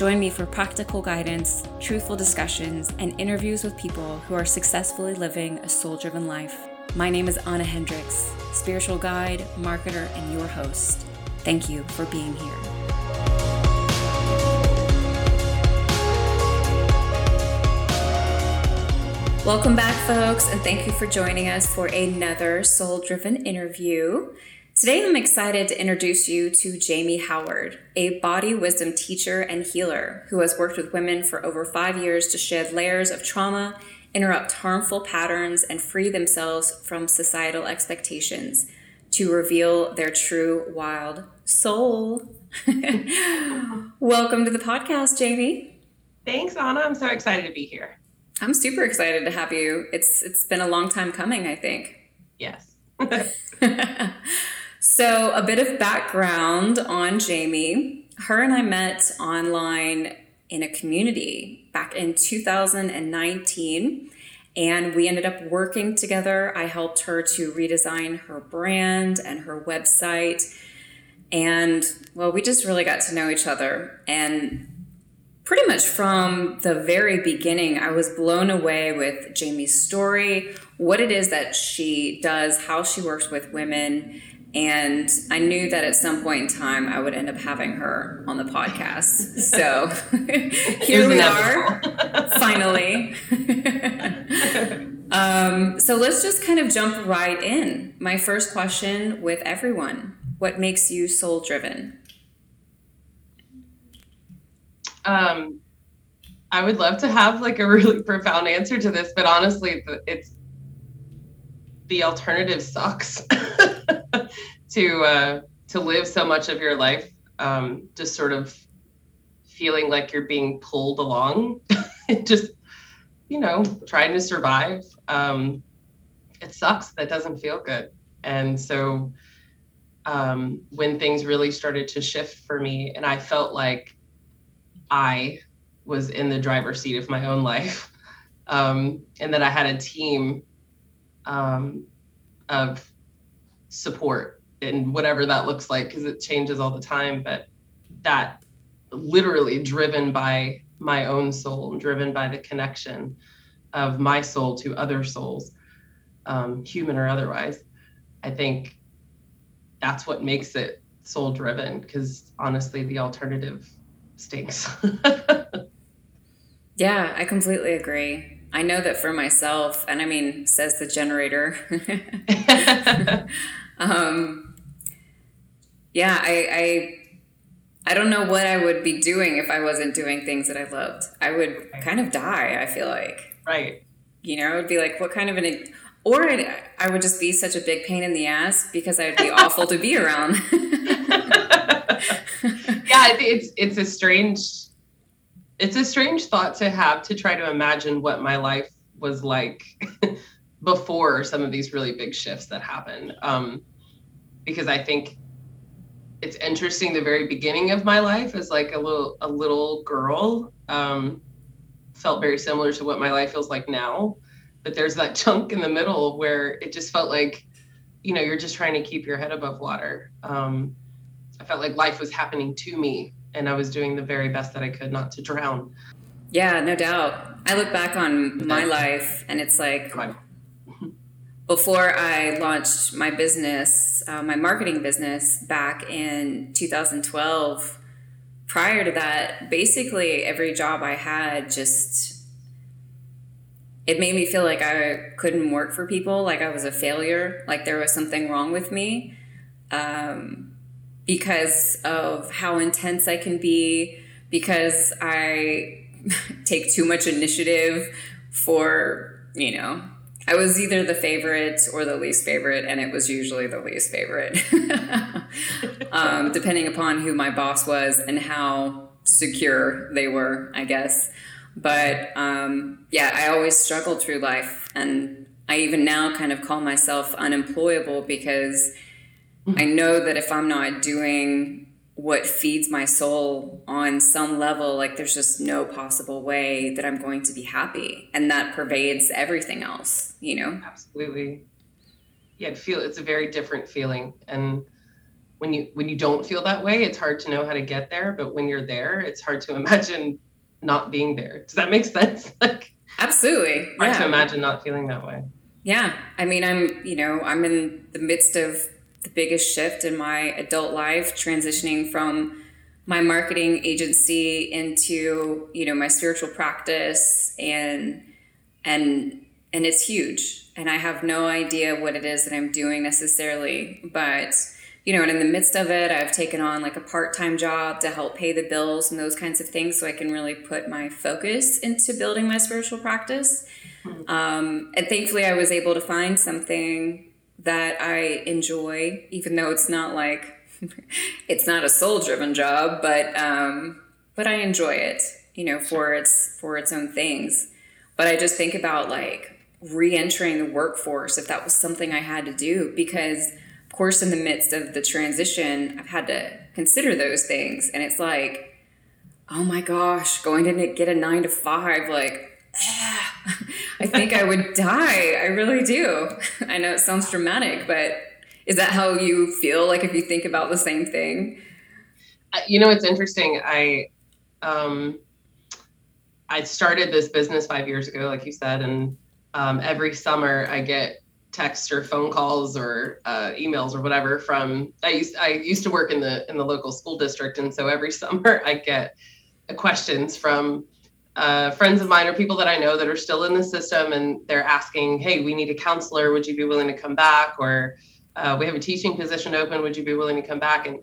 Join me for practical guidance, truthful discussions, and interviews with people who are successfully living a soul driven life. My name is Anna Hendricks, spiritual guide, marketer, and your host. Thank you for being here. Welcome back, folks, and thank you for joining us for another soul driven interview. Today, I'm excited to introduce you to Jamie Howard, a body wisdom teacher and healer who has worked with women for over five years to shed layers of trauma, interrupt harmful patterns, and free themselves from societal expectations to reveal their true wild soul. Welcome to the podcast, Jamie. Thanks, Anna. I'm so excited to be here. I'm super excited to have you. It's it's been a long time coming, I think. Yes. So, a bit of background on Jamie. Her and I met online in a community back in 2019, and we ended up working together. I helped her to redesign her brand and her website. And well, we just really got to know each other. And pretty much from the very beginning, I was blown away with Jamie's story, what it is that she does, how she works with women and I knew that at some point in time I would end up having her on the podcast. So here we are, finally. um, so let's just kind of jump right in. My first question with everyone What makes you soul driven? Um, I would love to have like a really profound answer to this, but honestly, it's the alternative sucks. to uh, to live so much of your life um, just sort of feeling like you're being pulled along, just you know trying to survive. Um, it sucks. That doesn't feel good. And so um, when things really started to shift for me, and I felt like I was in the driver's seat of my own life, um, and that I had a team um, of support and whatever that looks like because it changes all the time but that literally driven by my own soul driven by the connection of my soul to other souls um, human or otherwise i think that's what makes it soul driven because honestly the alternative stinks. Yeah i completely agree I know that for myself, and I mean, says the generator. um, yeah, I, I I don't know what I would be doing if I wasn't doing things that I loved. I would kind of die. I feel like. Right. You know, it would be like, what kind of an, or I'd, I would just be such a big pain in the ass because I'd be awful to be around. yeah, it's it's a strange, it's a strange thought to have to try to imagine what my life was like before some of these really big shifts that happened. Um, because I think it's interesting the very beginning of my life as like a little a little girl um, felt very similar to what my life feels like now but there's that chunk in the middle where it just felt like you know you're just trying to keep your head above water um, i felt like life was happening to me and i was doing the very best that i could not to drown. Yeah no doubt. I look back on my life and it's like before I launched my business, uh, my marketing business back in 2012, prior to that, basically every job I had just it made me feel like I couldn't work for people, like I was a failure, like there was something wrong with me, um, because of how intense I can be, because I take too much initiative for you know I was either the favorite or the least favorite, and it was usually the least favorite, um, depending upon who my boss was and how secure they were, I guess. But um, yeah, I always struggled through life. And I even now kind of call myself unemployable because I know that if I'm not doing what feeds my soul on some level, like there's just no possible way that I'm going to be happy. And that pervades everything else, you know? Absolutely. Yeah, it feel it's a very different feeling. And when you when you don't feel that way, it's hard to know how to get there. But when you're there, it's hard to imagine not being there. Does that make sense? like absolutely. Hard yeah. to imagine not feeling that way. Yeah. I mean I'm, you know, I'm in the midst of the biggest shift in my adult life, transitioning from my marketing agency into, you know, my spiritual practice and and and it's huge. And I have no idea what it is that I'm doing necessarily, but you know, and in the midst of it, I've taken on like a part time job to help pay the bills and those kinds of things so I can really put my focus into building my spiritual practice. Hmm. Um, and thankfully, I was able to find something that I enjoy, even though it's not like it's not a soul driven job, but um, but I enjoy it, you know, for its for its own things. But I just think about like re-entering the workforce if that was something I had to do because of course in the midst of the transition I've had to consider those things and it's like oh my gosh going to get a 9 to 5 like I think I would die. I really do. I know it sounds dramatic, but is that how you feel like if you think about the same thing? Uh, you know, it's interesting. I um I started this business 5 years ago like you said and um, every summer I get texts or phone calls or uh, emails or whatever from I used I used to work in the in the local school district and so every summer I get questions from uh, friends of mine or people that I know that are still in the system and they're asking, hey, we need a counselor. Would you be willing to come back? Or uh, we have a teaching position open. Would you be willing to come back? And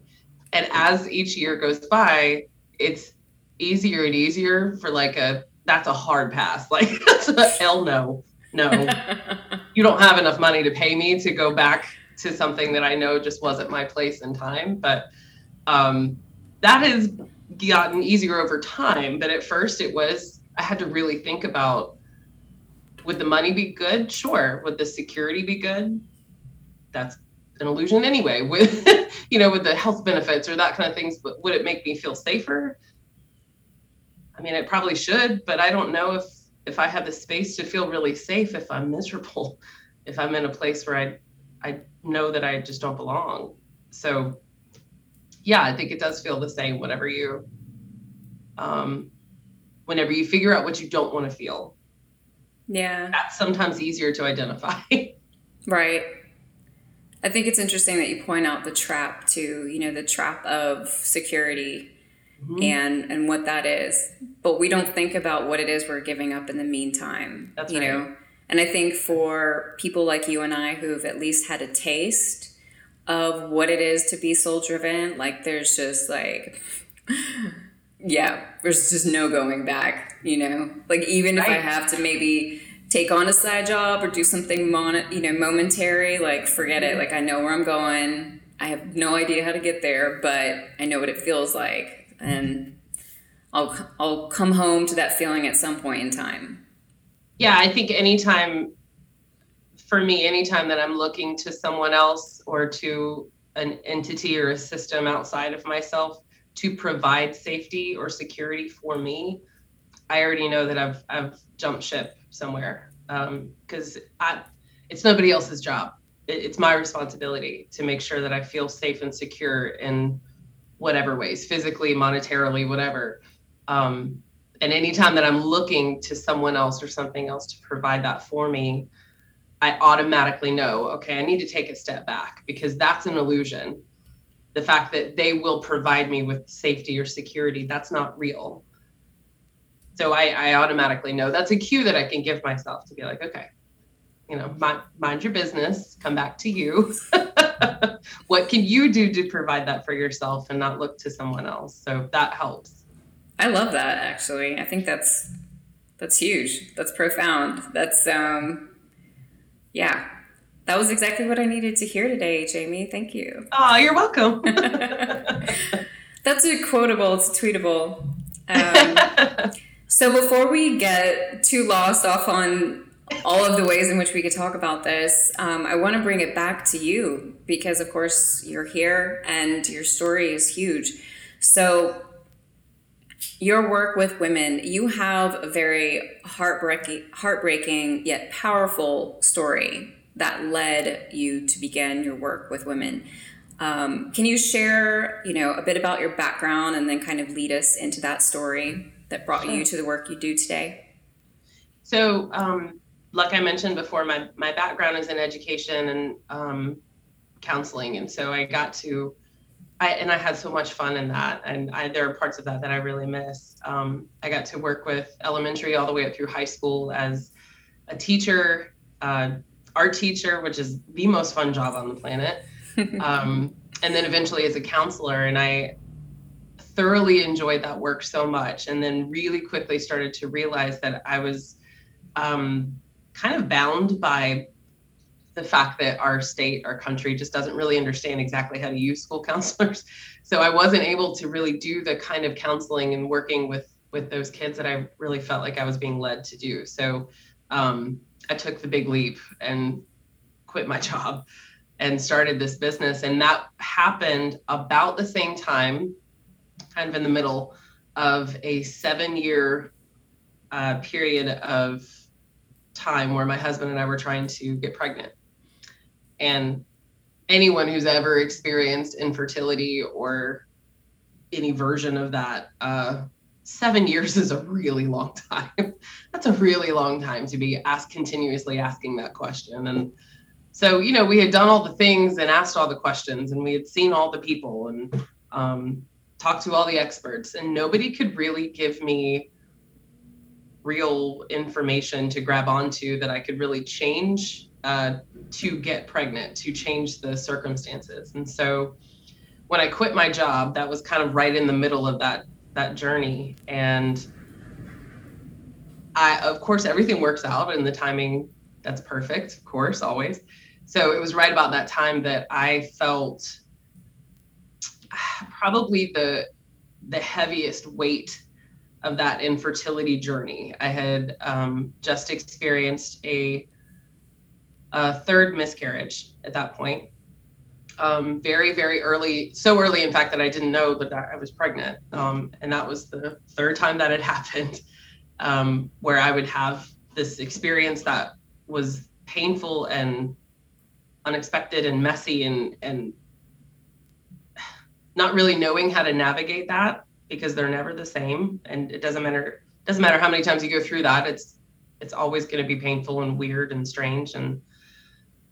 and as each year goes by, it's easier and easier for like a that's a hard pass. Like that's a hell no, no. you don't have enough money to pay me to go back to something that I know just wasn't my place and time. But um, that is gotten easier over time. But at first, it was, I had to really think about would the money be good? Sure. Would the security be good? That's an illusion anyway. With, you know, with the health benefits or that kind of things, but would it make me feel safer? I mean, it probably should, but I don't know if if I have the space to feel really safe if I'm miserable, if I'm in a place where I I know that I just don't belong. So yeah, I think it does feel the same whenever you um, whenever you figure out what you don't want to feel. Yeah. That's sometimes easier to identify. right. I think it's interesting that you point out the trap to, you know, the trap of security mm-hmm. and and what that is. But we don't think about what it is we're giving up in the meantime. That's you right. know. And I think for people like you and I who've at least had a taste of what it is to be soul driven. Like there's just like yeah, there's just no going back, you know. Like even if I have to maybe take on a side job or do something mon- you know momentary, like forget it. Mm-hmm. Like I know where I'm going. I have no idea how to get there, but I know what it feels like and I'll I'll come home to that feeling at some point in time. Yeah, I think anytime for me, anytime that I'm looking to someone else or to an entity or a system outside of myself to provide safety or security for me, I already know that I've I've jumped ship somewhere because um, it's nobody else's job. It, it's my responsibility to make sure that I feel safe and secure in whatever ways, physically, monetarily, whatever. Um, and anytime that I'm looking to someone else or something else to provide that for me, I automatically know, okay, I need to take a step back because that's an illusion. The fact that they will provide me with safety or security, that's not real. So I, I automatically know that's a cue that I can give myself to be like, okay, you know, mind, mind your business, come back to you. what can you do to provide that for yourself and not look to someone else? So that helps. I love that actually. I think that's that's huge. That's profound. That's um yeah, that was exactly what I needed to hear today, Jamie. Thank you. Oh, you're welcome. That's a quotable. It's tweetable. Um, So before we get too lost off on all of the ways in which we could talk about this, um, I want to bring it back to you because, of course, you're here and your story is huge. So, your work with women, you have a very heartbreaking, heartbreaking yet powerful story that led you to begin your work with women. Um, can you share, you know, a bit about your background and then kind of lead us into that story that brought sure. you to the work you do today? So, um, like I mentioned before, my my background is in education and um, counseling, and so I got to, I and I had so much fun in that, and I, there are parts of that that I really miss. Um, I got to work with elementary all the way up through high school as a teacher, uh, art teacher, which is the most fun job on the planet, um, and then eventually as a counselor, and I thoroughly enjoyed that work so much, and then really quickly started to realize that I was um, kind of bound by the fact that our state, our country just doesn't really understand exactly how to use school counselors. So I wasn't able to really do the kind of counseling and working with with those kids that I really felt like I was being led to do. So um, I took the big leap and quit my job and started this business. And that happened about the same time, kind of in the middle of a seven year uh, period of time where my husband and I were trying to get pregnant. And anyone who's ever experienced infertility or any version of that, uh, seven years is a really long time. That's a really long time to be asked continuously asking that question. And so, you know, we had done all the things and asked all the questions, and we had seen all the people and um, talked to all the experts, and nobody could really give me real information to grab onto that I could really change uh, to get pregnant, to change the circumstances. And so when I quit my job, that was kind of right in the middle of that that journey. And I, of course, everything works out and the timing that's perfect, of course, always. So it was right about that time that I felt probably the the heaviest weight of that infertility journey. I had um, just experienced a, a, third miscarriage at that point. Um, very, very early, so early, in fact, that I didn't know that I was pregnant. Um, and that was the third time that had happened, um, where I would have this experience that was painful and unexpected and messy and, and not really knowing how to navigate that because they're never the same and it doesn't matter doesn't matter how many times you go through that it's it's always going to be painful and weird and strange and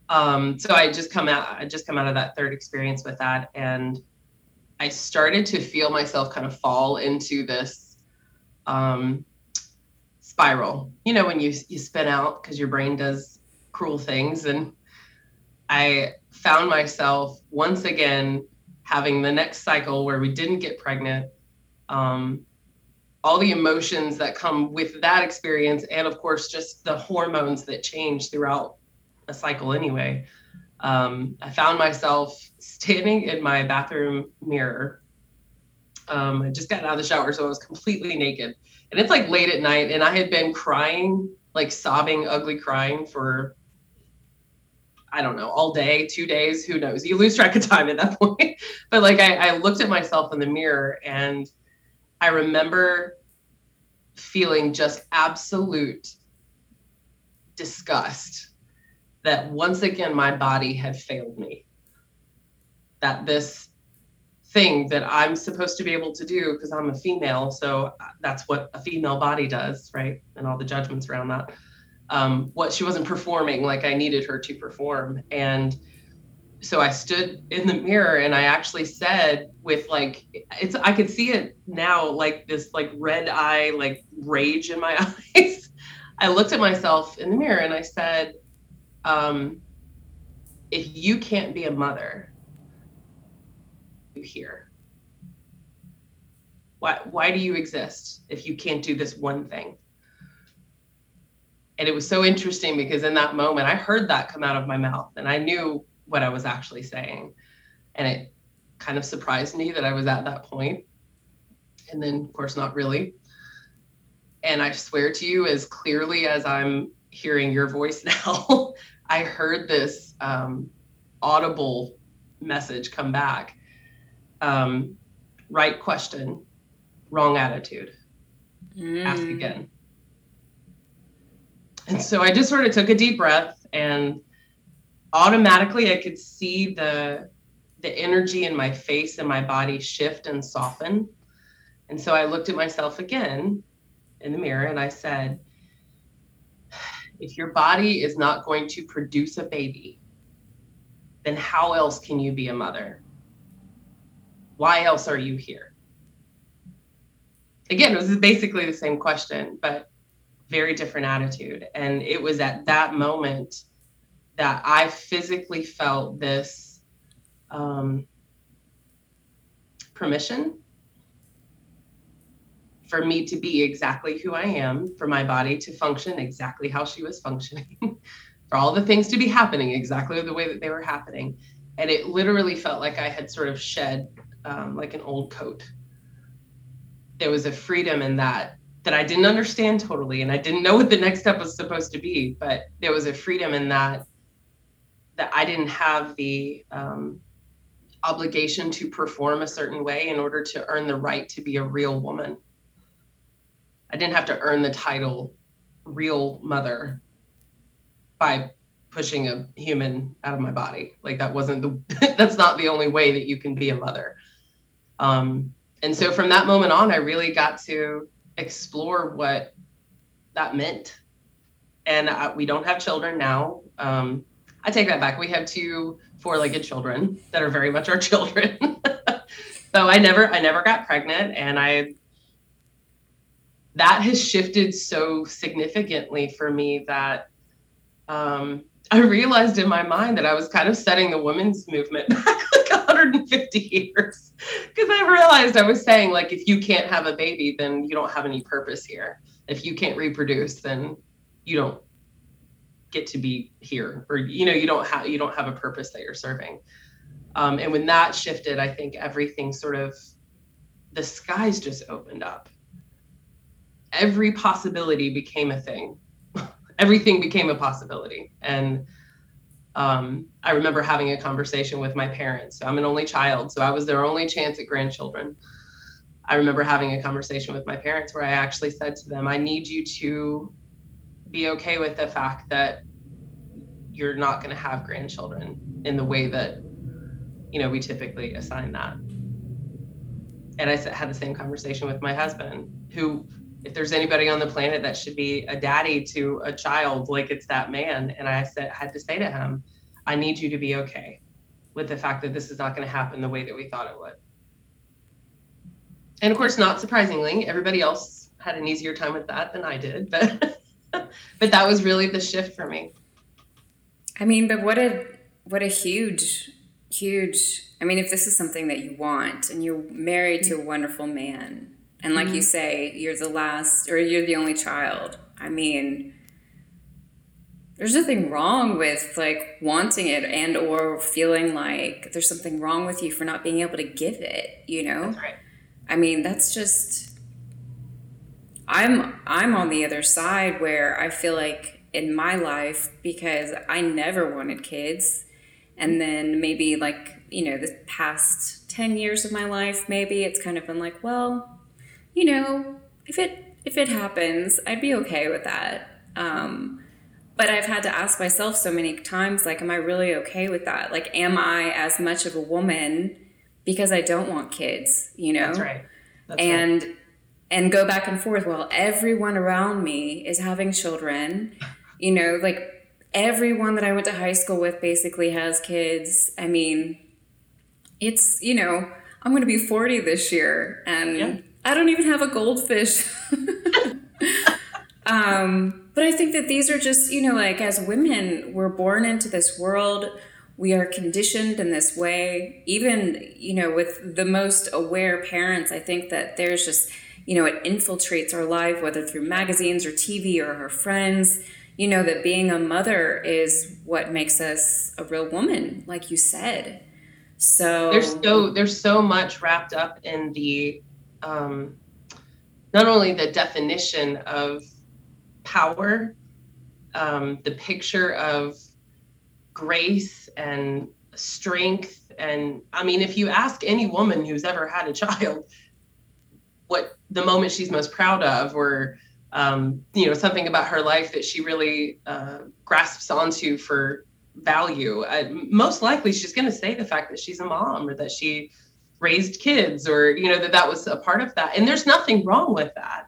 um, so i just come out i just come out of that third experience with that and i started to feel myself kind of fall into this um, spiral. You know when you you spin out because your brain does cruel things and i found myself once again having the next cycle where we didn't get pregnant. Um, all the emotions that come with that experience, and of course, just the hormones that change throughout a cycle anyway. Um, I found myself standing in my bathroom mirror. Um, I just got out of the shower, so I was completely naked. And it's like late at night, and I had been crying, like sobbing, ugly crying for I don't know, all day, two days, who knows? You lose track of time at that point. but like I, I looked at myself in the mirror and I remember feeling just absolute disgust that once again my body had failed me. That this thing that I'm supposed to be able to do because I'm a female, so that's what a female body does, right? And all the judgments around that. Um, what she wasn't performing like I needed her to perform. And so I stood in the mirror and I actually said with like it's I could see it now like this like red eye like rage in my eyes. I looked at myself in the mirror and I said, um, if you can't be a mother, you here. Why why do you exist if you can't do this one thing? And it was so interesting because in that moment I heard that come out of my mouth and I knew what I was actually saying. And it kind of surprised me that I was at that point. And then, of course, not really. And I swear to you, as clearly as I'm hearing your voice now, I heard this um, audible message come back. Um, right question, wrong attitude. Mm. Ask again. And so I just sort of took a deep breath and automatically I could see the the energy in my face and my body shift and soften. And so I looked at myself again in the mirror and I said, if your body is not going to produce a baby, then how else can you be a mother? Why else are you here? Again, it was basically the same question, but very different attitude. And it was at that moment that I physically felt this um, permission for me to be exactly who I am, for my body to function exactly how she was functioning, for all the things to be happening exactly the way that they were happening. And it literally felt like I had sort of shed um, like an old coat. There was a freedom in that that I didn't understand totally, and I didn't know what the next step was supposed to be. But there was a freedom in that that I didn't have the um, obligation to perform a certain way in order to earn the right to be a real woman. I didn't have to earn the title real mother by pushing a human out of my body. Like that wasn't the that's not the only way that you can be a mother. Um, and so from that moment on, I really got to explore what that meant. And I, we don't have children now. Um, I take that back. We have two four-legged children that are very much our children. so I never I never got pregnant and I that has shifted so significantly for me that um, I realized in my mind that I was kind of setting the women's movement back like 150 years. Because I realized I was saying like if you can't have a baby then you don't have any purpose here. If you can't reproduce then you don't get to be here or you know you don't have you don't have a purpose that you're serving. Um, and when that shifted i think everything sort of the skies just opened up every possibility became a thing. Everything became a possibility. And um, i remember having a conversation with my parents. So i'm an only child so i was their only chance at grandchildren. I remember having a conversation with my parents where i actually said to them i need you to be okay with the fact that you're not going to have grandchildren in the way that you know we typically assign that. And i had the same conversation with my husband who if there's anybody on the planet that should be a daddy to a child like it's that man and i said had to say to him i need you to be okay with the fact that this is not going to happen the way that we thought it would and of course not surprisingly everybody else had an easier time with that than i did but but that was really the shift for me. I mean, but what a what a huge huge I mean, if this is something that you want and you're married to a wonderful man and like mm-hmm. you say, you're the last or you're the only child. I mean, there's nothing wrong with like wanting it and or feeling like there's something wrong with you for not being able to give it, you know? Right. I mean, that's just I'm I'm on the other side where I feel like in my life because I never wanted kids and then maybe like you know the past 10 years of my life maybe it's kind of been like well you know if it if it happens I'd be okay with that um, but I've had to ask myself so many times like am I really okay with that like am I as much of a woman because I don't want kids you know That's right That's and right and go back and forth. Well, everyone around me is having children. You know, like everyone that I went to high school with basically has kids. I mean, it's, you know, I'm going to be 40 this year and yeah. I don't even have a goldfish. um, but I think that these are just, you know, like as women, we're born into this world. We are conditioned in this way. Even, you know, with the most aware parents, I think that there's just, you know, it infiltrates our life, whether through magazines or TV or our friends. You know, that being a mother is what makes us a real woman, like you said. So there's so there's so much wrapped up in the um not only the definition of power, um, the picture of grace and strength. And I mean, if you ask any woman who's ever had a child what the moment she's most proud of, or um, you know, something about her life that she really uh, grasps onto for value, uh, most likely she's going to say the fact that she's a mom or that she raised kids or you know that that was a part of that. And there's nothing wrong with that.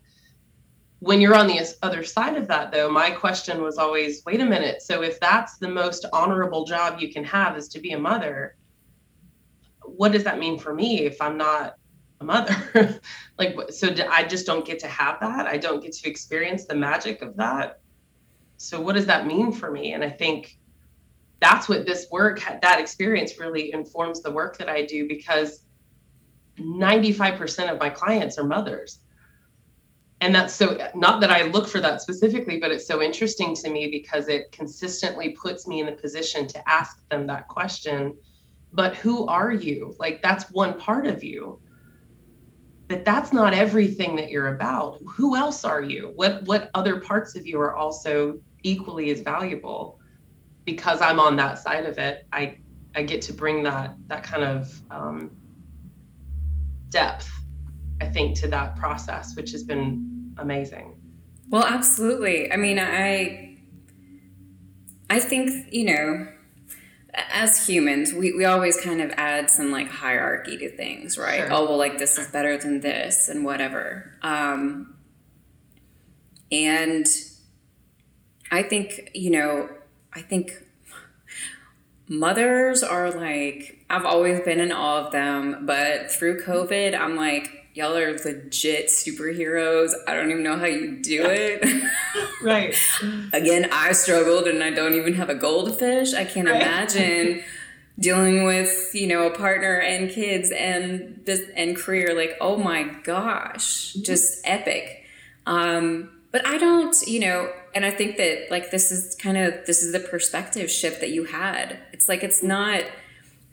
When you're on the other side of that though my question was always wait a minute so if that's the most honorable job you can have is to be a mother what does that mean for me if i'm not a mother? Like so i just don't get to have that. I don't get to experience the magic of that. So what does that mean for me? And i think that's what this work that experience really informs the work that i do because 95% of my clients are mothers and that's so not that I look for that specifically, but it's so interesting to me because it consistently puts me in the position to ask them that question. But who are you? Like that's one part of you. But that's not everything that you're about. Who else are you? What what other parts of you are also equally as valuable? Because I'm on that side of it, I I get to bring that that kind of um, depth I think, to that process, which has been amazing. Well, absolutely. I mean, I I think, you know, as humans, we, we always kind of add some like hierarchy to things, right? Sure. Oh, well, like this is better than this and whatever. Um, and I think, you know, I think mothers are like, I've always been in all of them, but through COVID, I'm like, y'all are legit superheroes. I don't even know how you do it. right. Again, I struggled and I don't even have a goldfish. I can't right. imagine dealing with, you know, a partner and kids and this and career like, oh my gosh, mm-hmm. just epic. Um, but I don't, you know, and I think that like this is kind of this is the perspective shift that you had. It's like it's not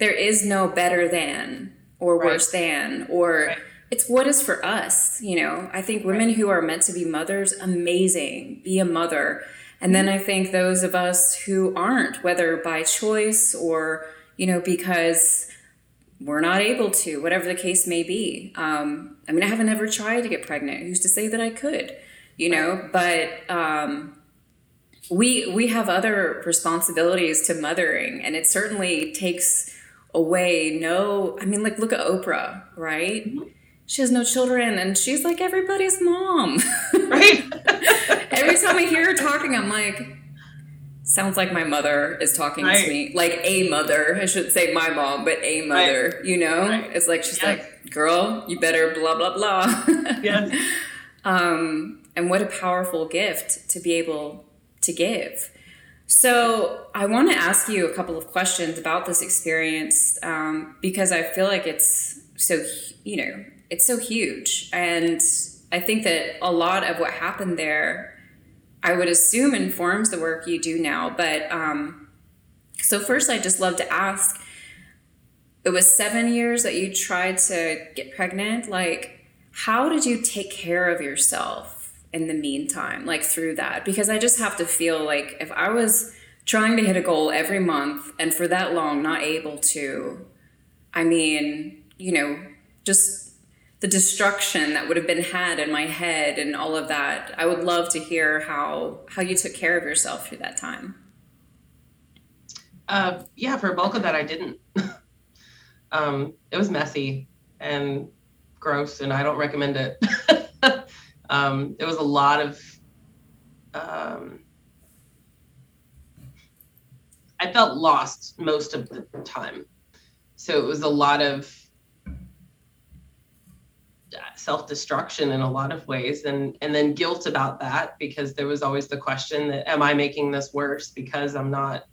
there is no better than or right. worse than or right. it's what is for us you know? I think women who are meant to be mothers amazing. Be a mother. And then i think those of us who aren't whether by choice or you know because we're not able to whatever the case may be. Um, i mean i haven't ever tried to get pregnant. Who's to say that i could you know? But um, we we have other responsibilities to mothering and it certainly takes away no i mean like look at oprah right mm-hmm she has no children and she's like everybody's mom. Right. Every time I hear her talking, I'm like, sounds like my mother is talking right. to me. Like a mother. I should say my mom, but a mother, right. you know? Right. It's like she's yes. like, girl, you better blah blah blah. yes. Um, and what a powerful gift to be able to give. So, I want to ask you a couple of questions about this experience um, because I feel like it's so, you know, it's so huge. And I think that a lot of what happened there, I would assume informs the work you do now. But um, so, first, I just love to ask it was seven years that you tried to get pregnant. Like, how did you take care of yourself in the meantime, like through that? Because I just have to feel like if I was trying to hit a goal every month and for that long not able to, I mean, you know, just the destruction that would have been had in my head and all of that. I would love to hear how how you took care of yourself through that time. Uh, yeah, for a bulk of that, I didn't. um, it was messy and gross, and I don't recommend it. um, it was a lot of. Um, I felt lost most of the time, so it was a lot of self-destruction in a lot of ways and and then guilt about that because there was always the question that am i making this worse because i'm not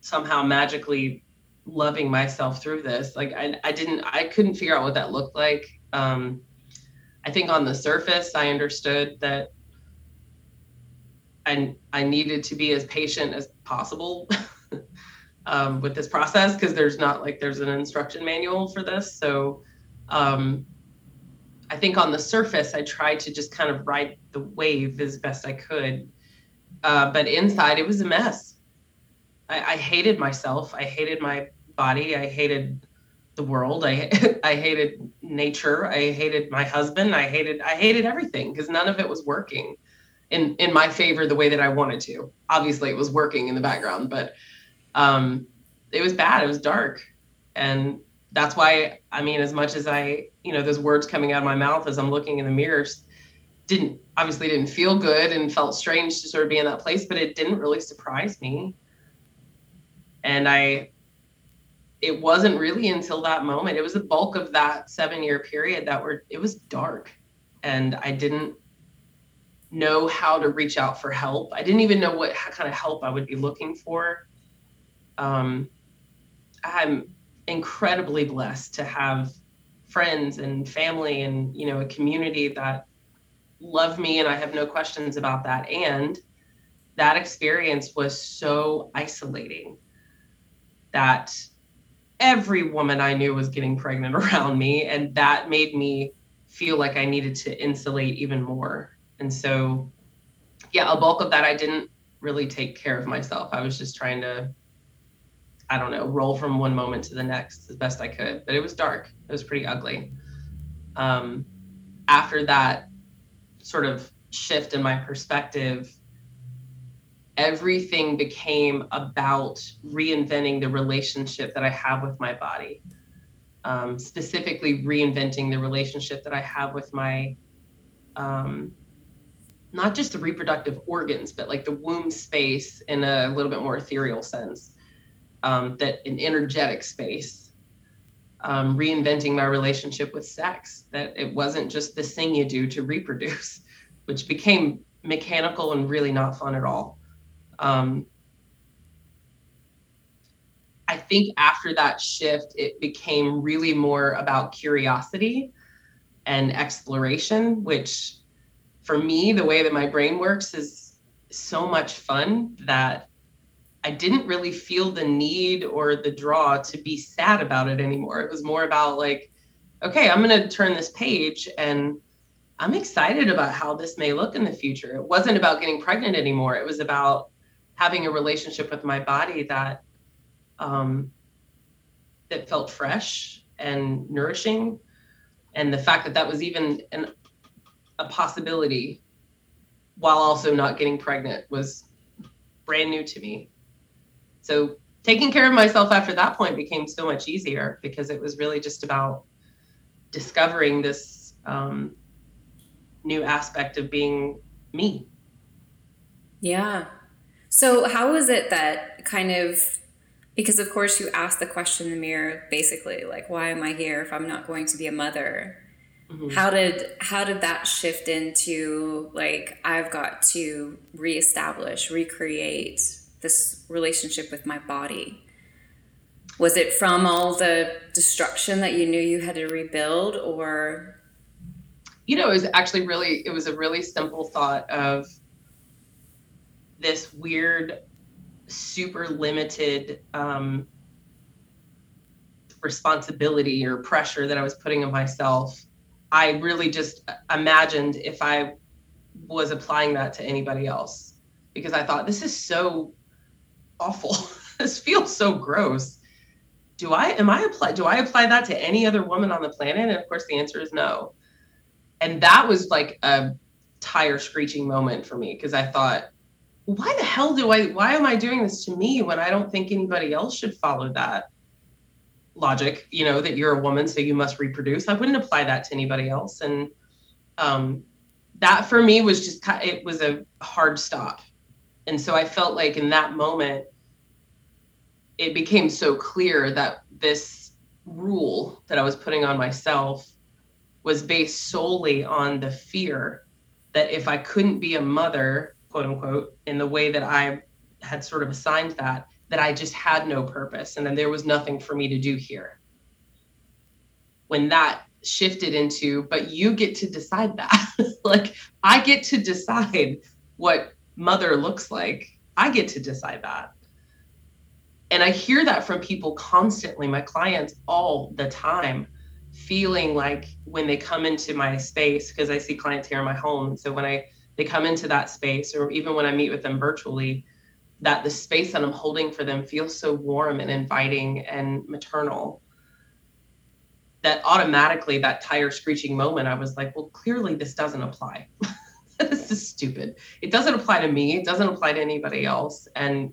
somehow magically loving myself through this like i, I didn't i couldn't figure out what that looked like um, i think on the surface i understood that i i needed to be as patient as possible um, with this process because there's not like there's an instruction manual for this so um, I think on the surface, I tried to just kind of ride the wave as best I could. Uh, but inside, it was a mess. I, I hated myself. I hated my body. I hated the world. I I hated nature. I hated my husband. I hated I hated everything because none of it was working in in my favor the way that I wanted to. Obviously, it was working in the background, but um, it was bad. It was dark, and that's why I mean, as much as I you know those words coming out of my mouth as I'm looking in the mirror didn't obviously didn't feel good and felt strange to sort of be in that place, but it didn't really surprise me. And I it wasn't really until that moment it was the bulk of that seven year period that were it was dark. And i didn't know how to reach out for help. I didn't even know what kind of help i would be looking for. Um, i'm incredibly blessed to have friends and family and you know a community that love me and i have no questions about that. And that experience was so isolating that every woman I knew was getting pregnant around me. And that made me feel like I needed to insulate even more. And so, yeah, a bulk of that, I didn't really take care of myself. I was just trying to, I don't know, roll from one moment to the next as best I could. But it was dark, it was pretty ugly. Um, after that sort of shift in my perspective, everything became about reinventing the relationship that I have with my body. Um, specifically, reinventing the relationship that I have with my, um, not just the reproductive organs, but like the womb space in a little bit more ethereal sense, um, that an energetic space. Um, reinventing my relationship with sex, that it wasn't just this thing you do to reproduce, which became mechanical and really not fun at all. Um, I think after that shift, it became really more about curiosity and exploration, which for me, the way that my brain works is so much fun that I didn't really feel the need or the draw to be sad about it anymore. It was more about like, okay, I'm going to turn this page and I'm excited about how this may look in the future. It wasn't about getting pregnant anymore. It was about having a relationship with my body that um, that felt fresh and nourishing, and the fact that that was even an, a possibility while also not getting pregnant was brand new to me. So taking care of myself after that point became so much easier because it was really just about discovering this um, new aspect of being me. Yeah, so, how was it that kind of, because of course you asked the question in the mirror basically, like, why am I here if I'm not going to be a mother? Mm-hmm. How did how did that shift into like I've got to reestablish, recreate this relationship with my body? Was it from all the destruction that you knew you had to rebuild or you know, it was actually really it was a really simple thought of this weird, super limited um, responsibility or pressure that I was putting on myself. I really just imagined if I was applying that to anybody else because I thought this is so awful. this feels so gross. Do I am I apply do I apply that to any other woman on the planet? And of course the answer is no. And that was like a tire screeching moment for me because I thought why the hell do I, why am I doing this to me when I don't think anybody else should follow that logic, you know, that you're a woman, so you must reproduce. I wouldn't apply that to anybody else. And um, that for me was just, it was a hard stop. And so I felt like in that moment, it became so clear that this rule that I was putting on myself was based solely on the fear that if I couldn't be a mother quote unquote, in the way that I had sort of assigned that, that I just had no purpose and then there was nothing for me to do here. When that shifted into, but you get to decide that. like, I get to decide what mother looks like. I get to decide that. And I hear that from people constantly, my clients all the time. feeling like when they come into my space because i see clients here in my home so when i they come into that space or even when i meet with them virtually that the space that i'm holding for them feels so warm and inviting and maternal that automatically that tire screeching moment i was like well clearly this doesn't apply. This is stupid. It doesn't apply to me. It doesn't apply to anybody else. And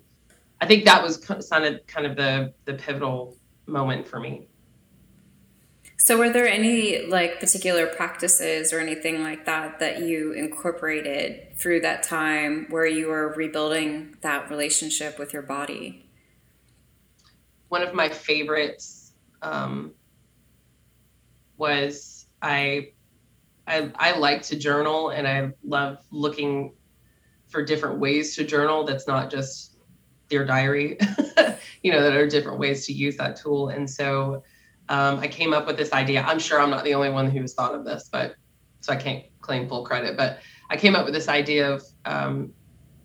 i think that was kind of kind of the the pivotal moment for me so were there any like particular practices or anything like that that you incorporated through that time where you were rebuilding that relationship with your body? One of my favorites um, was I, I I like to journal and I love looking for different ways to journal that's not just Dear Diary you know that are different ways to use that tool. And so um, i came up with this idea i'm sure i'm not the only one who's thought of this but so i can't claim full credit but i came up with this idea of um,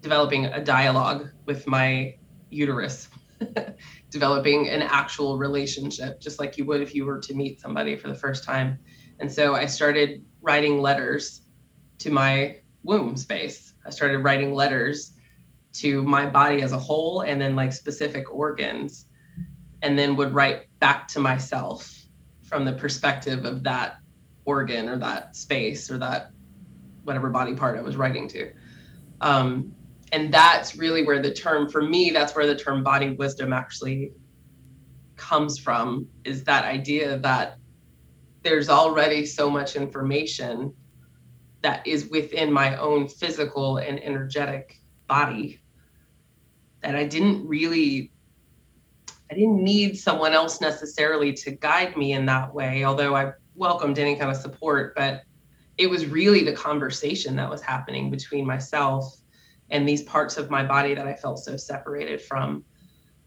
developing a dialogue with my uterus developing an actual relationship, just like you would if you were to meet somebody for the first time. And so I started writing letters to my womb space. I started writing letters to my body as a whole and then like specific organs, and then would write back to myself from the perspective of that organ or that space or that whatever body part I was writing to. Um, and that's really where the term for me that's where the term body wisdom actually comes from is that idea that there's already so much information that is within my own physical and energetic body that I didn't really I didn't need someone else necessarily to guide me in that way although I welcomed any kind of support but it was really the conversation that was happening between myself and these parts of my body that I felt so separated from.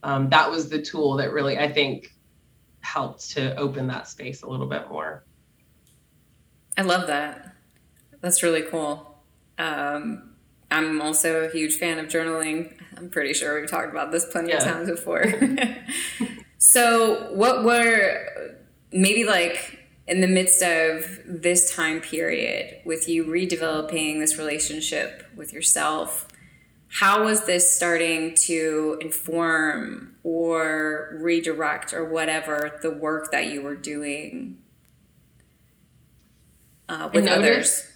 Um, that was the tool that really, I think, helped to open that space a little bit more. I love that. That's really cool. Um, I'm also a huge fan of journaling. I'm pretty sure we've talked about this plenty yeah. of times before. so, what were maybe like in the midst of this time period with you redeveloping this relationship with yourself how was this starting to inform or redirect or whatever the work that you were doing uh, with noticed, others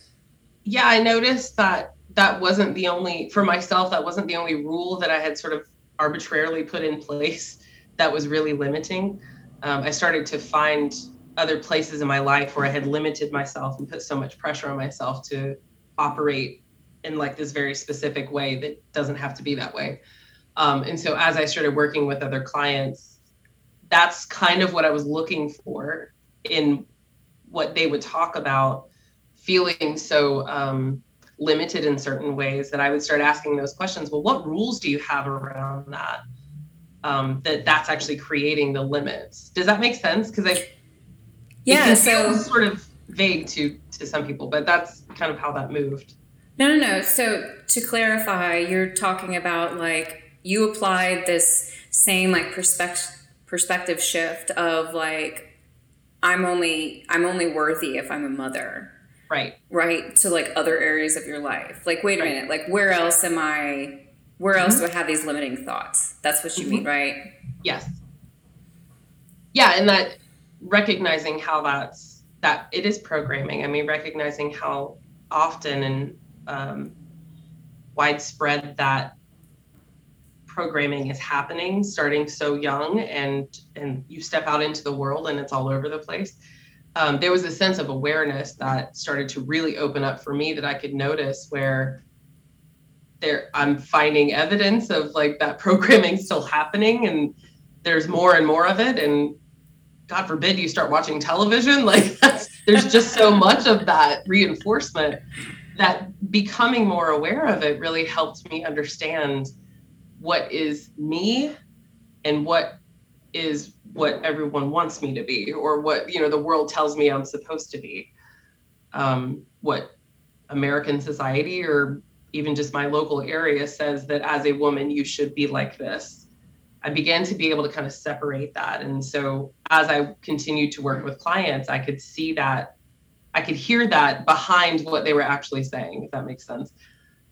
yeah i noticed that that wasn't the only for myself that wasn't the only rule that i had sort of arbitrarily put in place that was really limiting um, i started to find other places in my life where I had limited myself and put so much pressure on myself to operate in like this very specific way that doesn't have to be that way. Um, and so as I started working with other clients, that's kind of what I was looking for in what they would talk about feeling so um, limited in certain ways that I would start asking those questions. Well, what rules do you have around that? Um, that that's actually creating the limits. Does that make sense? Because I yeah so sort of vague to to some people but that's kind of how that moved no no no so to clarify you're talking about like you applied this same like perspective perspective shift of like i'm only i'm only worthy if i'm a mother right right to like other areas of your life like wait a right. minute like where else am i where else mm-hmm. do i have these limiting thoughts that's what you mm-hmm. mean right yes yeah and that recognizing how that's that it is programming. I mean, recognizing how often and um, widespread that programming is happening starting so young and and you step out into the world and it's all over the place um, there was a sense of awareness that started to really open up for me that i could notice where there i'm finding evidence of like that programming still happening and there's more and more of it and God forbid you start watching television. Like there's just so much of that reinforcement that becoming more aware of it really helped me understand what is me and what is what everyone wants me to be or what you know the world tells me i'm supposed to be um, what american society or even just my local area says that as a woman you should be like this I began to be able to kind of separate that. And so as I continued to work with clients, I could see that, I could hear that behind what they were actually saying, if that makes sense.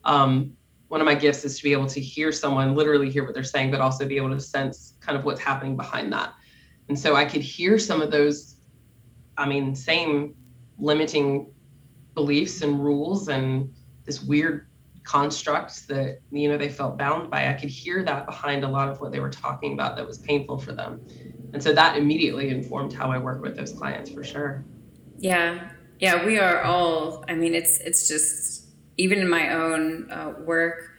Um, one of my gifts is to be able to hear someone literally hear what they're saying, but also be able to sense kind of what's happening behind that. And so I could hear some of those, I mean, same limiting beliefs and rules and this weird constructs that you know they felt bound by. I could hear that behind a lot of what they were talking about that was painful for them. And so that immediately informed how i work with those clients for sure. Yeah. Yeah we are all i mean it's it's just even in my own uh, work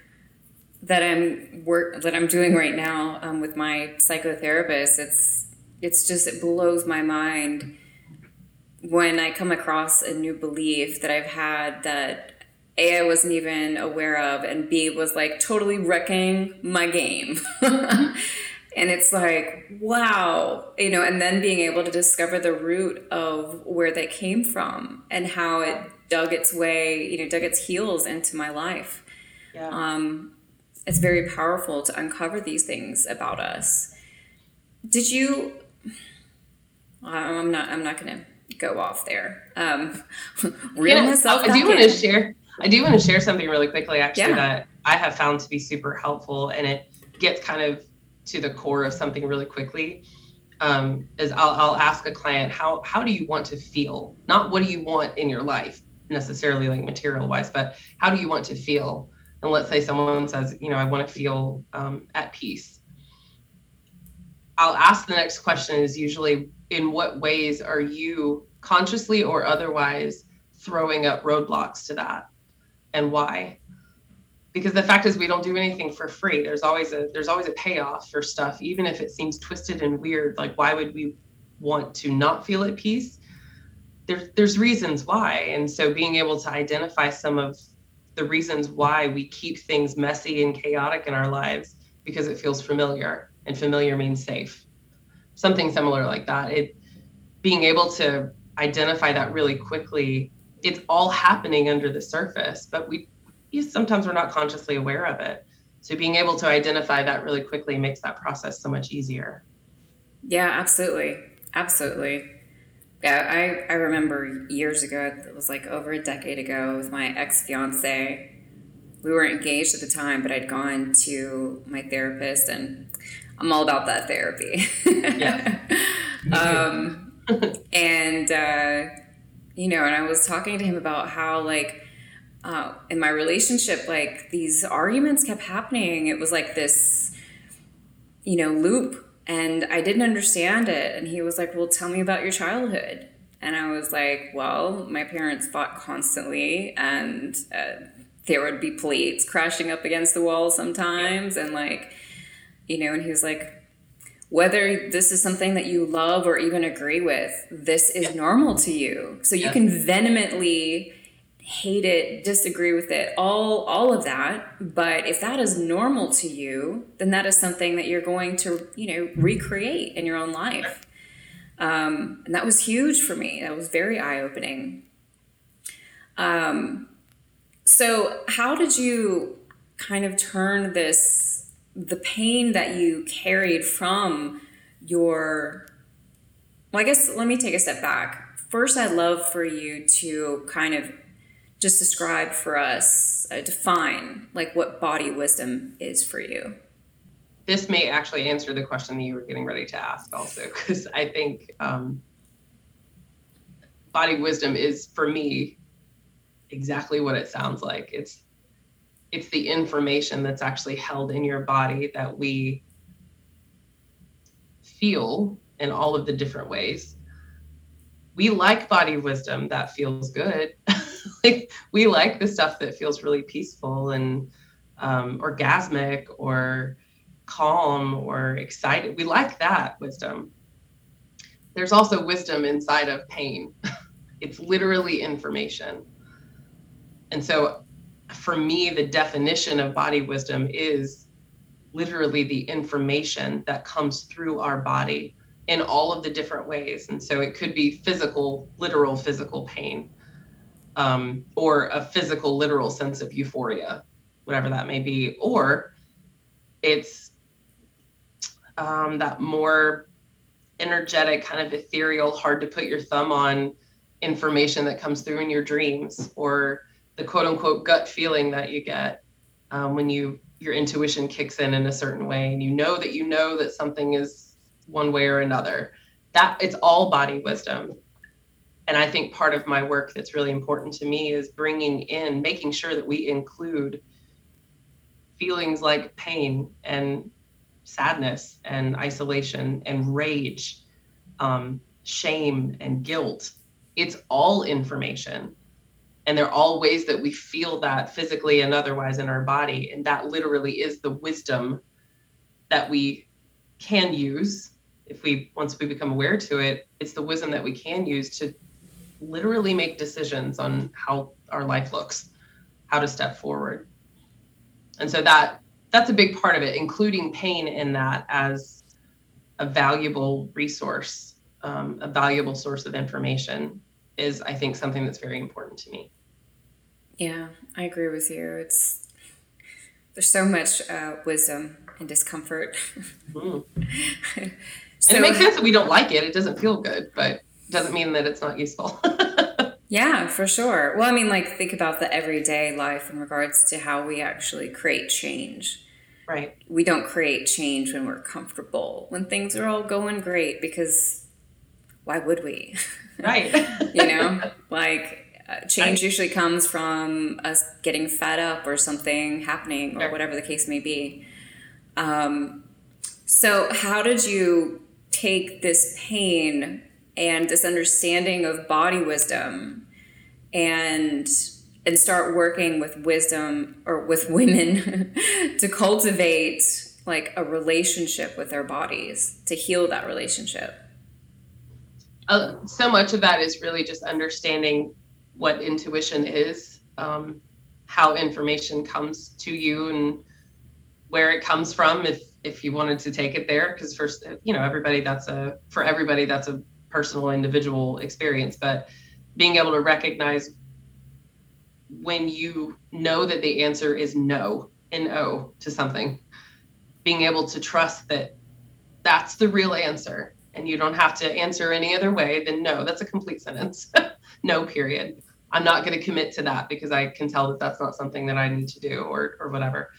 that i'm work that i'm doing right now um, with my psychotherapist it's it's just it blows my mind when i come across a new belief that i've had that a I wasn't even aware of, and B was like totally wrecking my game. and it's like, wow, you know, and then being able to discover the root of where they came from and how it dug its way, you know, dug its heels into my life. Yeah. Um, it's very powerful to uncover these things about us. Did you? I'm not. I'm not going to go off there. Um, reel yeah, myself. I do want to share. I do want to share something really quickly, actually, yeah. that I have found to be super helpful, and it gets kind of to the core of something really quickly. Um, is I'll, I'll ask a client how how do you want to feel, not what do you want in your life necessarily, like material wise, but how do you want to feel? And let's say someone says, you know, I want to feel um, at peace. I'll ask the next question is usually, in what ways are you consciously or otherwise throwing up roadblocks to that? and why because the fact is we don't do anything for free. There's always a there's always a payoff for stuff even if it seems twisted and weird like why would we want to not feel at peace? There's there's reasons why and so being able to identify some of the reasons why we keep things messy and chaotic in our lives because it feels familiar and familiar means safe. Something similar like that. It being able to identify that really quickly it's all happening under the surface, but we sometimes we're not consciously aware of it. So being able to identify that really quickly makes that process so much easier. Yeah, absolutely. Absolutely. Yeah, I, I remember years ago, it was like over a decade ago with my ex fiance. We were engaged at the time, but I'd gone to my therapist, and I'm all about that therapy. yeah. um, and uh, you know, and I was talking to him about how like uh, in my relationship, like these arguments kept happening. It was like this, you know, loop, and I didn't understand it. And he was like, "Well, tell me about your childhood." And I was like, "Well, my parents fought constantly, and uh, there would be plates crashing up against the wall sometimes, and like, you know." And he was like, whether this is something that you love or even agree with, this is normal to you. So you can vehemently hate it, disagree with it, all all of that. But if that is normal to you, then that is something that you're going to, you know, recreate in your own life. Um, and that was huge for me. That was very eye opening. Um, so how did you kind of turn this the pain that you carried from your well i guess let me take a step back first i'd love for you to kind of just describe for us uh, define like what body wisdom is for you. This may actually answer the question that you were getting ready to ask also because i think um, body wisdom is for me exactly what it sounds like. It's it's the information that's actually held in your body that we feel in all of the different ways. We like body wisdom that feels good like we like the stuff that feels really peaceful and um, orgasmic or calm or excited. We like that wisdom. There's also wisdom inside of pain. It's literally information. And so for me, the definition of body wisdom is literally the information that comes through our body in all of the different ways. And so it could be physical, literal physical pain, um, or a physical, literal sense of euphoria, whatever that may be. Or it's um, that more energetic, kind of ethereal, hard to put your thumb on information that comes through in your dreams or the quote unquote gut feeling that you get um, when you your intuition kicks in in a certain way and you know that you know that something is one way or another that it's all body wisdom and i think part of my work that's really important to me is bringing in making sure that we include feelings like pain and sadness and isolation and rage um, shame and guilt. It's all information. And they're all ways that we feel that physically and otherwise in our body. And that literally is the wisdom that we can use. If we once we become aware to it it's the wisdom that we can use to literally make decisions on how our life looks how to step forward. And so that that's a big part of it including pain in that as a valuable resource um, a valuable source of information is i think something that's very important to me. Yeah i agree with you. It's there's so much uh, wisdom and discomfort. Mm. so, and it makes sense that we don't like it. It doesn't feel good but doesn't mean that it's not useful. Yeah for sure. Well i mean like think about the everyday life in regards to how we actually create change. Right. We don't create change when we're comfortable when things are all going great because why would we? Right. You know? Like uh, change I, usually comes from us getting fed up or something happening or sure. whatever the case may be. Um, so how did you take this pain and this understanding of body wisdom and and start working with wisdom or with women to cultivate like a relationship with their bodies to heal that relationship. Uh, so much of that is really just understanding what intuition is um, how information comes to you and where it comes from if if you wanted to take it there. Because first you know everybody that's a for everybody that's a personal individual experience but being able to recognize when you know that the answer is no no to something being able to trust that that's the real answer and you don't have to answer any other way then no that's a complete sentence. No period. I'm not going to commit to that because i can tell that that's not something that i need to do or or whatever.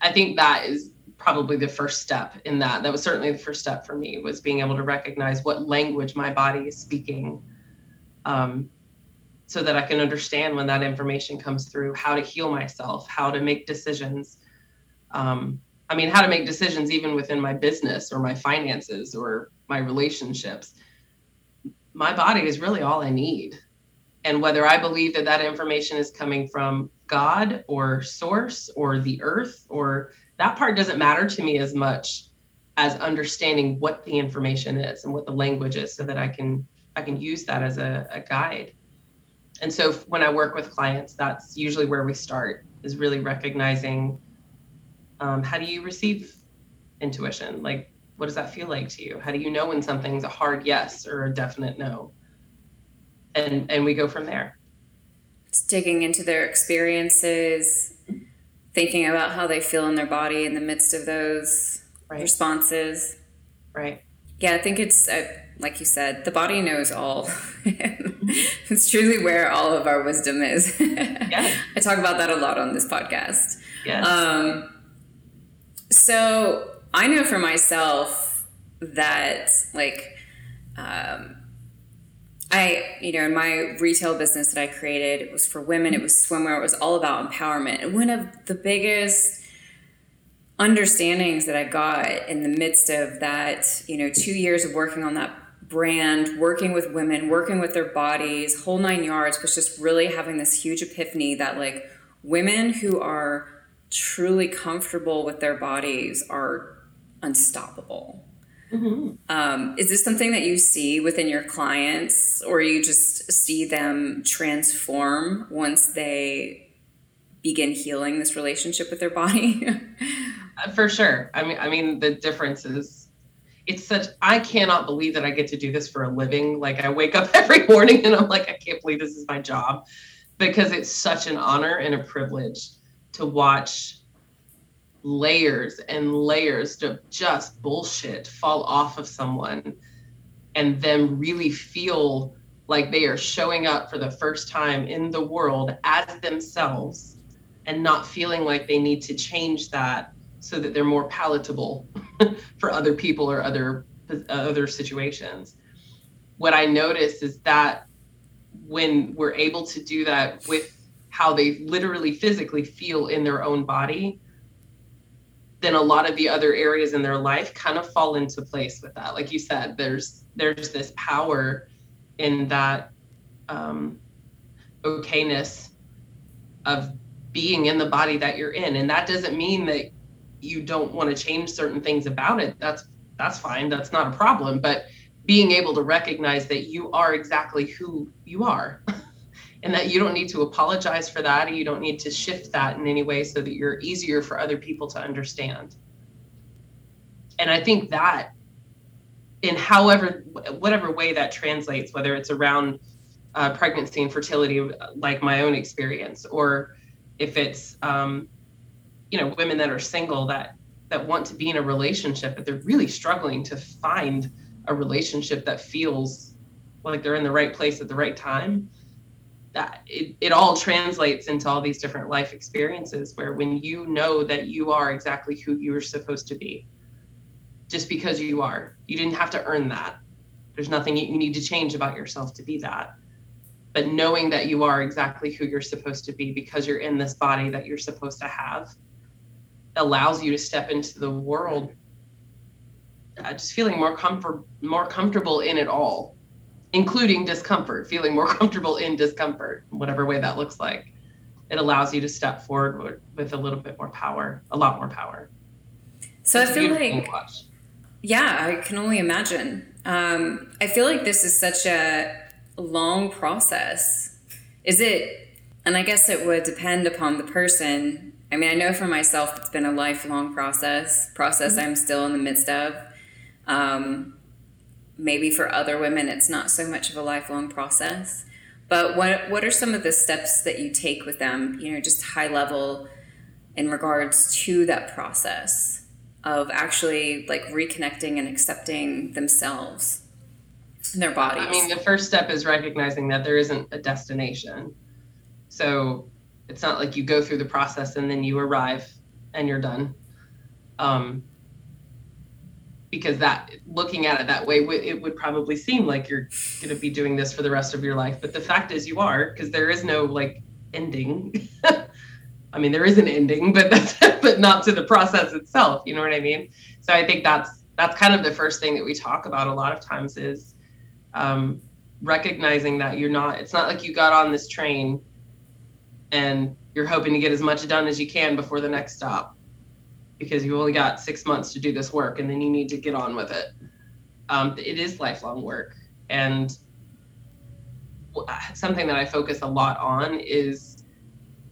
I think that is probably the first step in that that was certainly the first step for me was being able to recognize what language my body is speaking um, so that i can understand when that information comes through how to heal myself how to make decisions um, I mean, how to make decisions even within my business or my finances or my relationships. My body is really all I need. And whether I believe that that information is coming from God or source or the earth or that part doesn't matter to me as much as understanding what the information is and what the language is so that I can I can use that as a, a guide. And so when I work with clients, that's usually where we start is really recognizing um, how do you receive intuition? Like, what does that feel like to you? How do you know when something's a hard yes or a definite no? And and we go from there. Just digging into their experiences, thinking about how they feel in their body in the midst of those right. responses. Right. Yeah, I think it's uh, like you said, the body knows all. it's truly where all of our wisdom is. yeah. I talk about that a lot on this podcast. Yes. Um, so I know for myself that like um, I, you know, in my retail business that I created, it was for women, it was swimwear, it was all about empowerment. And one of the biggest understandings that I got in the midst of that, you know, two years of working on that brand, working with women, working with their bodies, whole nine yards, was just really having this huge epiphany that like women who are truly comfortable with their bodies are unstoppable. Mm-hmm. Um, is this something that you see within your clients, or you just see them transform once they begin healing this relationship with their body? Uh, for sure. I mean, I mean, the difference is it's such. I cannot believe that I get to do this for a living. Like I wake up every morning and I'm like, I can't believe this is my job, because it's such an honor and a privilege to watch layers and layers of just bullshit fall off of someone and them really feel like they are showing up for the first time in the world as themselves and not feeling like they need to change that so that they're more palatable for other people or other uh, other situations. What i notice is that when we're able to do that with how they literally physically feel in their own body then a lot of the other areas in their life kind of fall into place with that. Like you said there's there's this power in that um, okayness of being in the body that you're in. And that doesn't mean that you don't want to change certain things about it. That's that's fine. That's not a problem. But being able to recognize that you are exactly who you are and that you don't need to apologize for that and you don't need to shift that in any way so that you're easier for other people to understand. And i think that in however whatever way that translates whether it's around uh, pregnancy and fertility like my own experience or if it's um, you know women that are single that that want to be in a relationship but they're really struggling to find a relationship that feels like they're in the right place at the right time it, it all translates into all these different life experiences where when you know that you are exactly who you're supposed to be just because you are you didn't have to earn that. There's nothing you need to change about yourself to be that. But knowing that you are exactly who you're supposed to be because you're in this body that you're supposed to have allows you to step into the world uh, just feeling more comfort more comfortable in it all including discomfort feeling more comfortable in discomfort whatever way that looks like. It allows you to step forward with a little bit more power a lot more power. So it's i feel like yeah i can only imagine. Um, i feel like this is such a long process. Is it and i guess it would depend upon the person. I mean i know for myself it's been a lifelong process process mm-hmm. i'm still in the midst of. Um, maybe for other women, it's not so much of a lifelong process. But what what are some of the steps that you take with them? You know, just high level in regards to that process of actually like reconnecting and accepting themselves and their bodies. I mean, the first step is recognizing that there isn't a destination. So it's not like you go through the process and then you arrive and you're done. Um, because that looking at it that way it would probably seem like you're going to be doing this for the rest of your life but the fact is you are because there is no like ending. I mean there is an ending but but not to the process itself you know what i mean? So i think that's that's kind of the first thing that we talk about a lot of times is um, recognizing that you're not it's not like you got on this train and you're hoping to get as much done as you can before the next stop because you only got six months to do this work and then you need to get on with it. Um, it is lifelong work. And something that I focus a lot on is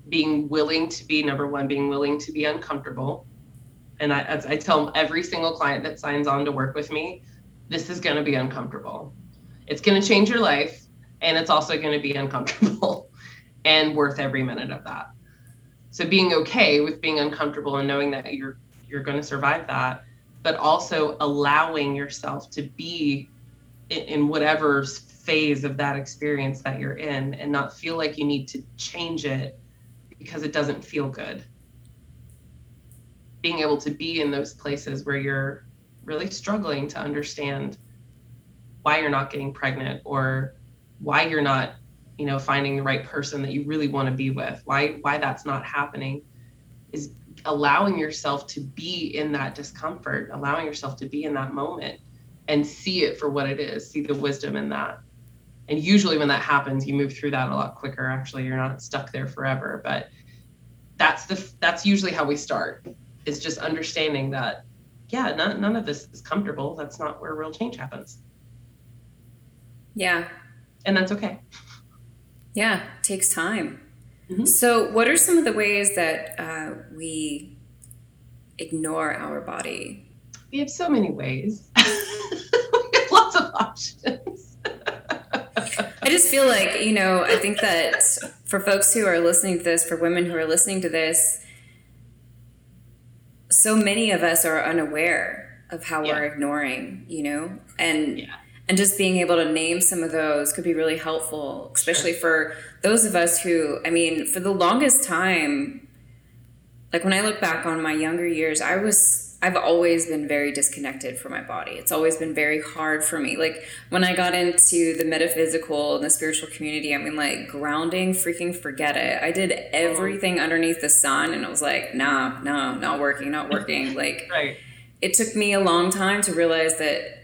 being willing to be number one, being willing to be uncomfortable. And I, I tell every single client that signs on to work with me, this is going to be uncomfortable. It's going to change your life, and it's also going to be uncomfortable and worth every minute of that so being okay with being uncomfortable and knowing that you're you're going to survive that but also allowing yourself to be in, in whatever phase of that experience that you're in and not feel like you need to change it because it doesn't feel good. Being able to be in those places where you're really struggling to understand why you're not getting pregnant or why you're not you know finding the right person that you really want to be with. Why why that's not happening is allowing yourself to be in that discomfort allowing yourself to be in that moment and see it for what it is see the wisdom in that. And usually when that happens you move through that a lot quicker. Actually you're not stuck there forever but that's the that's usually how we start is just understanding that yeah none, none of this is comfortable. That's not where real change happens. Yeah. And that's okay yeah, it takes time. Mm-hmm. So, what are some of the ways that uh, we ignore our body? We have so many ways. we have lots of options. I just feel like, you know, I think that for folks who are listening to this, for women who are listening to this, so many of us are unaware of how yeah. we're ignoring, you know, and yeah. And just being able to name some of those could be really helpful, especially for those of us who, I mean, for the longest time, like when I look back on my younger years, I was I've always been very disconnected from my body. It's always been very hard for me. Like when I got into the metaphysical and the spiritual community, I mean, like grounding, freaking forget it. I did everything underneath the sun, and it was like, nah, no, not working, not working. Like, right. it took me a long time to realize that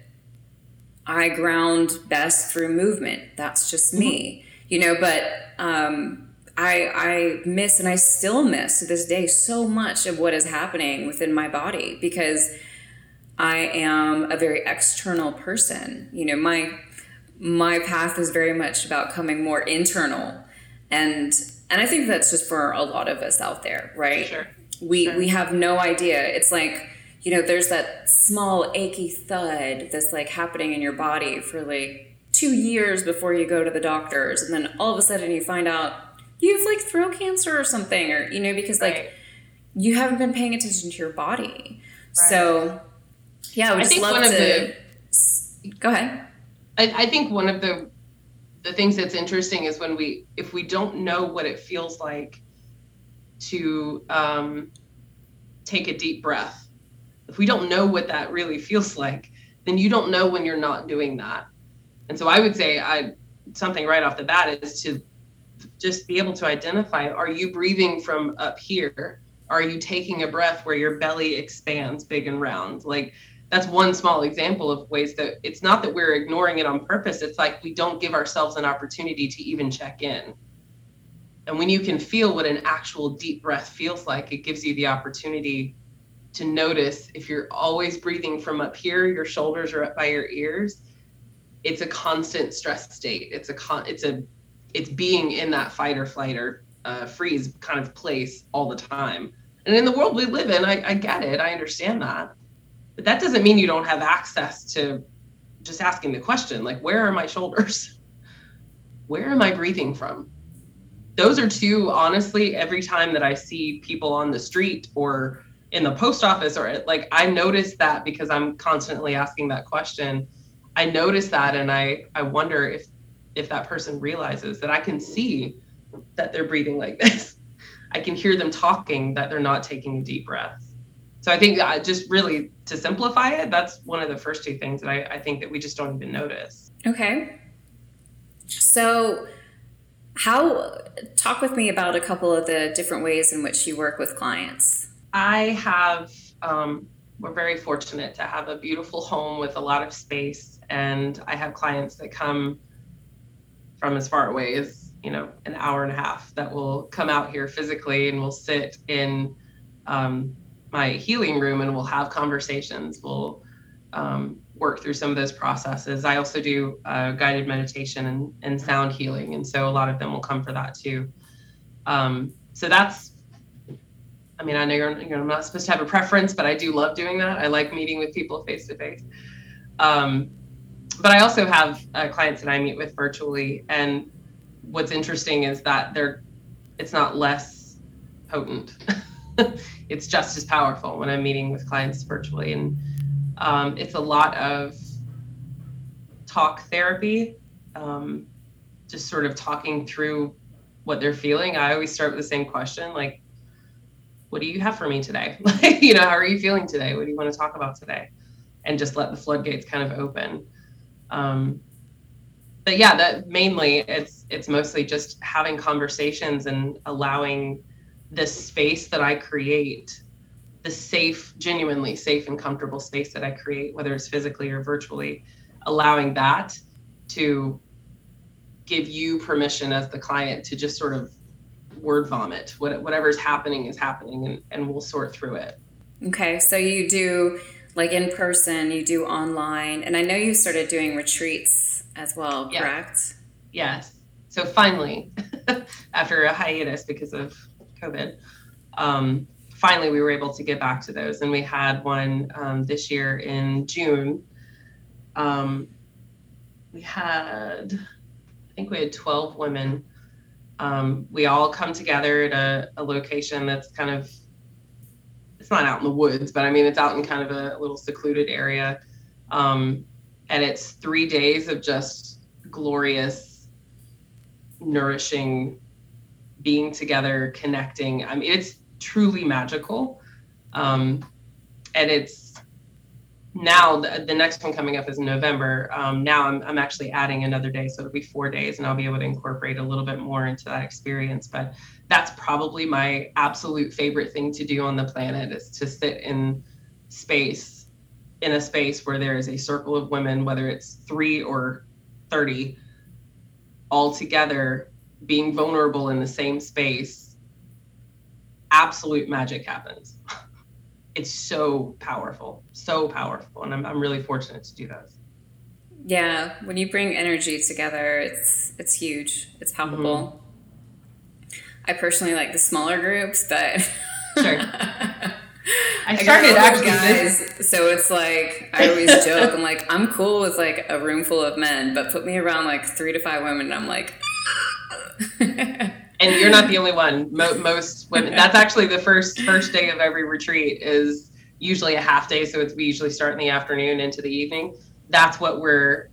I ground best through movement. That's just me, mm-hmm. you know. But um, I I miss and I still miss to this day so much of what is happening within my body because I am a very external person. You know, my my path is very much about coming more internal and and I think that's just for a lot of us out there, right? Sure. We sure. we have no idea. It's like, you know, there's that small achy thud that's like happening in your body for like 2 years before you go to the doctors and then all of a sudden you find out you have like throat cancer or something or you know because like right. you haven't been paying attention to your body right. so yeah we just love to the, go ahead I, I think one of the the things that's interesting is when we if we don't know what it feels like to um, take a deep breath if we don't know what that really feels like then you don't know when you're not doing that and so i would say i something right off the bat is to just be able to identify are you breathing from up here? Are you taking a breath where your belly expands big and round? Like that's one small example of ways that it's not that we're ignoring it on purpose. It's like we don't give ourselves an opportunity to even check in. And when you can feel what an actual deep breath feels like, it gives you the opportunity to notice if you're always breathing from up here, your shoulders are up by your ears. It's a constant stress state. It's a con- it's a it's being in that fight or flight or uh, freeze kind of place all the time. And in the world we live in, I, I get it. I understand that. But that doesn't mean you don't have access to just asking the question like, where are my shoulders? Where am I breathing from? Those are two, honestly, every time that I see people on the street or in the post office or like I notice that because I'm constantly asking that question. I notice that and I I wonder if if that person realizes that I can see that they're breathing like this. I can hear them talking that they're not taking a deep breath. So I think uh, just really to simplify it, that's one of the first two things that I, I think that we just don't even notice. Okay. So how talk with me about a couple of the different ways in which you work with clients. I have um, we're very fortunate to have a beautiful home with a lot of space and I have clients that come from as far away as you know an hour and a half that will come out here physically and will sit in um, my healing room and we'll have conversations. We'll um, work through some of those processes. I also do uh, guided meditation and, and sound healing and so a lot of them will come for that too. Um, so that's I mean, I know you're, you I'm not supposed to have a preference, but I do love doing that. I like meeting with people face to face. But I also have uh, clients that I meet with virtually, and what's interesting is that they're it's not less potent. it's just as powerful when I'm meeting with clients virtually, and um, it's a lot of talk therapy, um, just sort of talking through what they're feeling. I always start with the same question, like, "What do you have for me today? you know, how are you feeling today? What do you want to talk about today?" And just let the floodgates kind of open. Um, but yeah, that mainly it's it's mostly just having conversations and allowing the space that I create, the safe, genuinely safe and comfortable space that I create, whether it's physically or virtually, allowing that to give you permission as the client to just sort of word vomit. What, whatever's happening is happening, and, and we'll sort through it. Okay, so you do like in person, you do online, and I know you started doing retreats as well, yes. correct? Yes. So finally, after a hiatus because of COVID, um, finally we were able to get back to those, and we had one um, this year in June. Um, we had, I think we had 12 women. Um, we all come together at a, a location that's kind of it's not out in the woods, but I mean, it's out in kind of a little secluded area. Um, and it's three days of just glorious, nourishing being together, connecting. I mean, it's truly magical. Um, and it's now the, the, next one coming up is November. Um, now I'm, I'm actually adding another day, so it'll be four days, and I'll be able to incorporate a little bit more into that experience. But that's probably my absolute favorite thing to do on the planet is to sit in space, in a space where there is a circle of women, whether it's three or 30, all together, being vulnerable in the same space. Absolute magic happens. It's so powerful, so powerful. And I'm, I'm really fortunate to do those. Yeah, when you bring energy together, it's it's huge. It's palpable. Mm-hmm. I personally like the smaller groups, but sure. I started I actually guys, so it's like I always joke. I'm like, I'm cool with like a room full of men, but put me around like three to five women, and I'm like, and you're not the only one. Mo- most women. That's actually the first first day of every retreat is usually a half day, so it's we usually start in the afternoon into the evening. That's what we're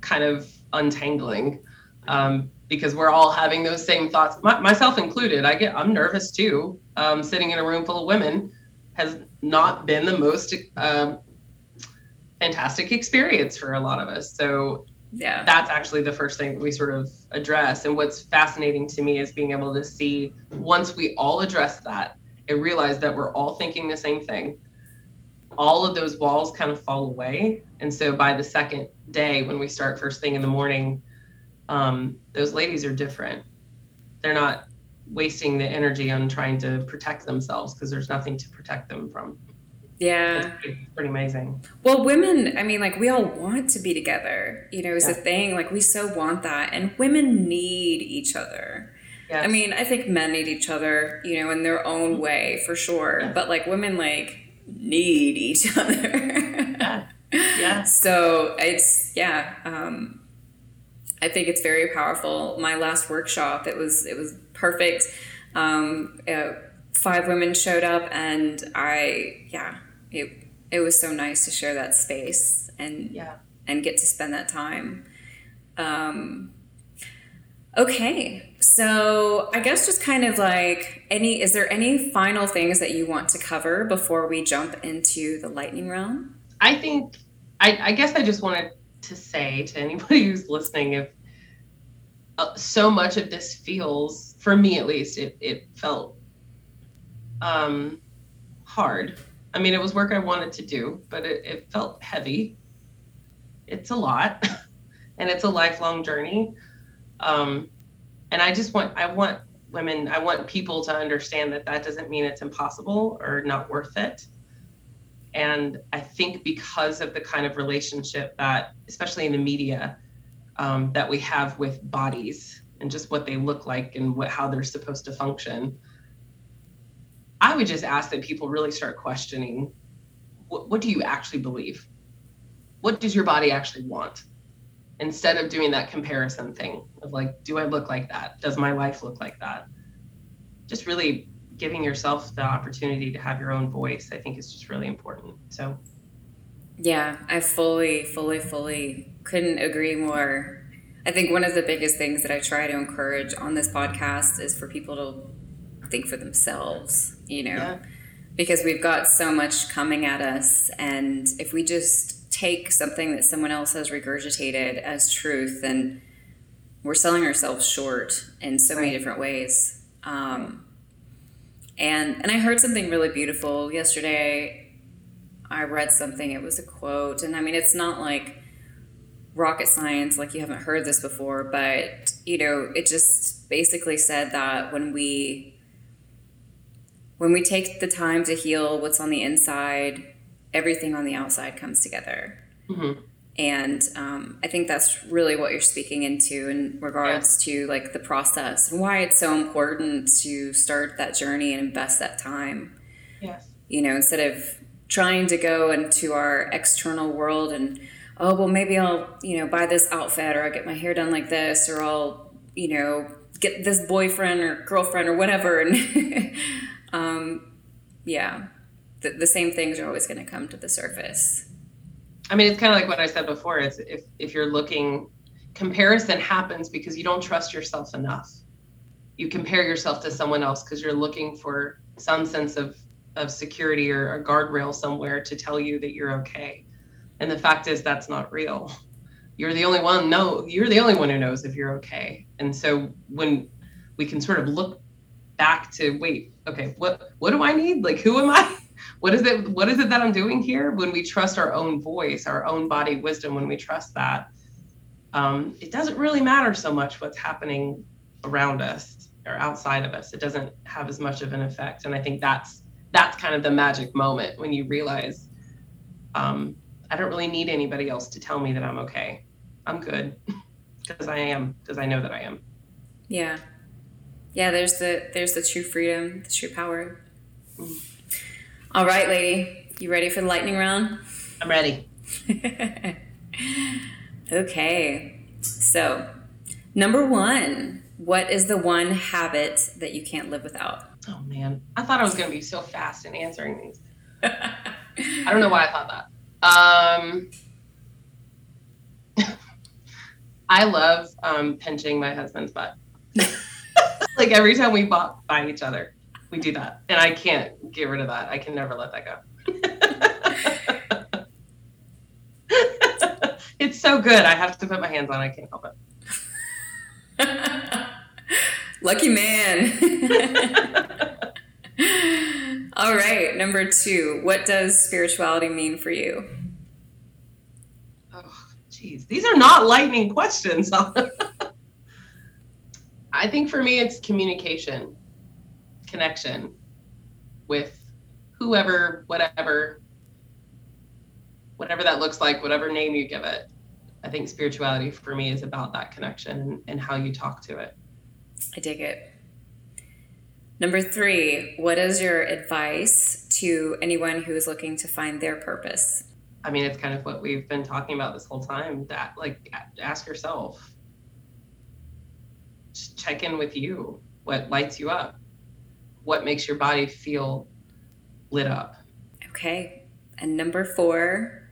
kind of untangling um, because we're all having those same thoughts, my, myself included. I get I'm nervous too. Um, sitting in a room full of women has not been the most um, fantastic experience for a lot of us. So yeah. That's actually the first thing we sort of address. And what's fascinating to me is being able to see once we all address that and realize that we're all thinking the same thing all of those walls kind of fall away. And so by the second day when we start first thing in the morning um, those ladies are different. They're not wasting the energy on trying to protect themselves because there's nothing to protect them from yeah. Pretty, pretty, amazing. Well, women, I mean, like, we all want to be together, you know, is yeah. a thing. Like, we so want that. And women need each other. Yes. I mean, I think men need each other, you know, in their own mm-hmm. way for sure. Yeah. But, like, women, like, need each other. yeah. Yeah. So it's, yeah. Um, I think it's very powerful. My last workshop, it was, it was perfect. Um, uh, five women showed up and I, yeah, it it was so nice to share that space and yeah and get to spend that time. Um, okay, so I guess just kind of like any is there any final things that you want to cover before we jump into the lightning round? I think I, I guess I just wanted to say to anybody who's listening if uh, so much of this feels for me at least it, it felt um, hard I mean, it was work I wanted to do, but it, it felt heavy. It's a lot, and it's a lifelong journey. Um, and I just want, I want women, I want people to understand that that doesn't mean it's impossible or not worth it. And I think because of the kind of relationship that, especially in the media, um, that we have with bodies and just what they look like and what how they're supposed to function, I would just ask that people really start questioning what, what do you actually believe? What does your body actually want? Instead of doing that comparison thing of like, do I look like that? Does my life look like that? Just really giving yourself the opportunity to have your own voice, I think is just really important. So, yeah, I fully, fully, fully couldn't agree more. I think one of the biggest things that I try to encourage on this podcast is for people to think for themselves, you know, yeah. because we've got so much coming at us. And if we just take something that someone else has regurgitated as truth, then we're selling ourselves short in so right. many different ways. Um, and and I heard something really beautiful yesterday. I read something. It was a quote, and I mean, it's not like rocket science, like you haven't heard this before, but you know, it just basically said that when we when we take the time to heal what's on the inside, everything on the outside comes together. Mm-hmm. And um, I think that's really what you're speaking into in regards yeah. to like the process and why it's so important to start that journey and invest that time. Yes. You know, instead of trying to go into our external world and oh well maybe I'll you know buy this outfit or I'll get my hair done like this or I'll you know get this boyfriend or girlfriend or whatever and Um, yeah. the, the same things are always going to come to the surface. I mean, it's kind of like what I said before. It's if if you're looking, comparison happens because you don't trust yourself enough. You compare yourself to someone else because you're looking for some sense of of security or a guardrail somewhere to tell you that you're okay. And the fact is that's not real. You're the only one no, you're the only one who knows if you're okay. And so when we can sort of look back to wait, okay, what what do I need? Like who am I? What is it what is it that I'm doing here? When we trust our own voice, our own body wisdom, when we trust that, um, it doesn't really matter so much what's happening around us or outside of us. It doesn't have as much of an effect. And I think that's that's kind of the magic moment when you realize um, I don't really need anybody else to tell me that I'm okay. I'm good because I am because I know that I am. Yeah. Yeah, there's the there's the true freedom, the true power. All right, lady. You ready for the lightning round? I'm ready. okay. So, number 1, what is the one habit that you can't live without? Oh man, I thought I was going to be so fast in answering these. I don't know why I thought that. Um, I love um, pinching my husband's butt. like every time we walk by each other, we do that, and I can't get rid of that. I can never let that go. it's so good. I have to put my hands on. it. I can't help it. Lucky man. All right, number two. What does spirituality mean for you? Oh, geez, these are not lightning questions. I think for me, it's communication, connection with whoever, whatever, whatever that looks like, whatever name you give it. I think spirituality for me is about that connection and, how you talk to it. I dig it. Number three, what is your advice to anyone who is looking to find their purpose? I mean, it's kind of what we've been talking about this whole time. That, like, ask yourself, just check in with you. What lights you up? What makes your body feel lit up? Okay. And number four,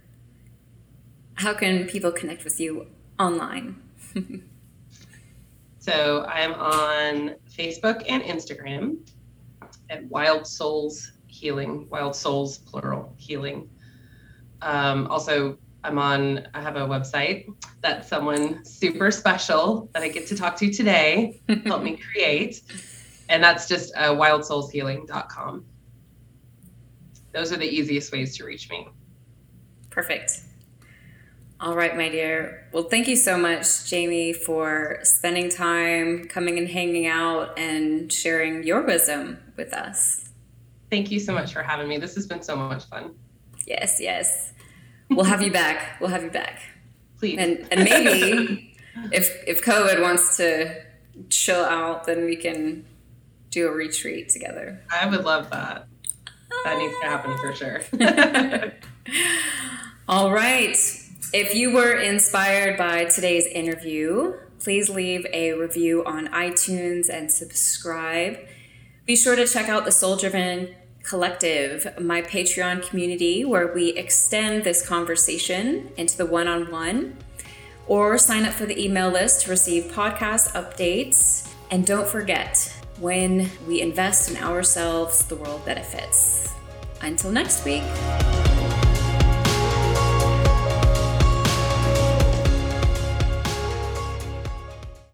how can people connect with you online? So I'm on Facebook and Instagram at Wild Souls Healing, Wild Souls plural healing. Um, also, I'm on. I have a website that someone super special that I get to talk to today helped me create, and that's just uh, wildsoulshealing.com. Those are the easiest ways to reach me. Perfect. All right, my dear. Well, thank you so much, Jamie, for spending time, coming and hanging out, and sharing your wisdom with us. Thank you so much for having me. This has been so much fun. Yes, yes. We'll have you back. We'll have you back. Please. And and maybe if if COVID wants to chill out, then we can do a retreat together. I would love that. That needs to happen for sure. All right. If you were inspired by today's interview, please leave a review on iTunes and subscribe. Be sure to check out the Soul Driven Collective, my Patreon community, where we extend this conversation into the one on one, or sign up for the email list to receive podcast updates. And don't forget, when we invest in ourselves, the world benefits. Until next week.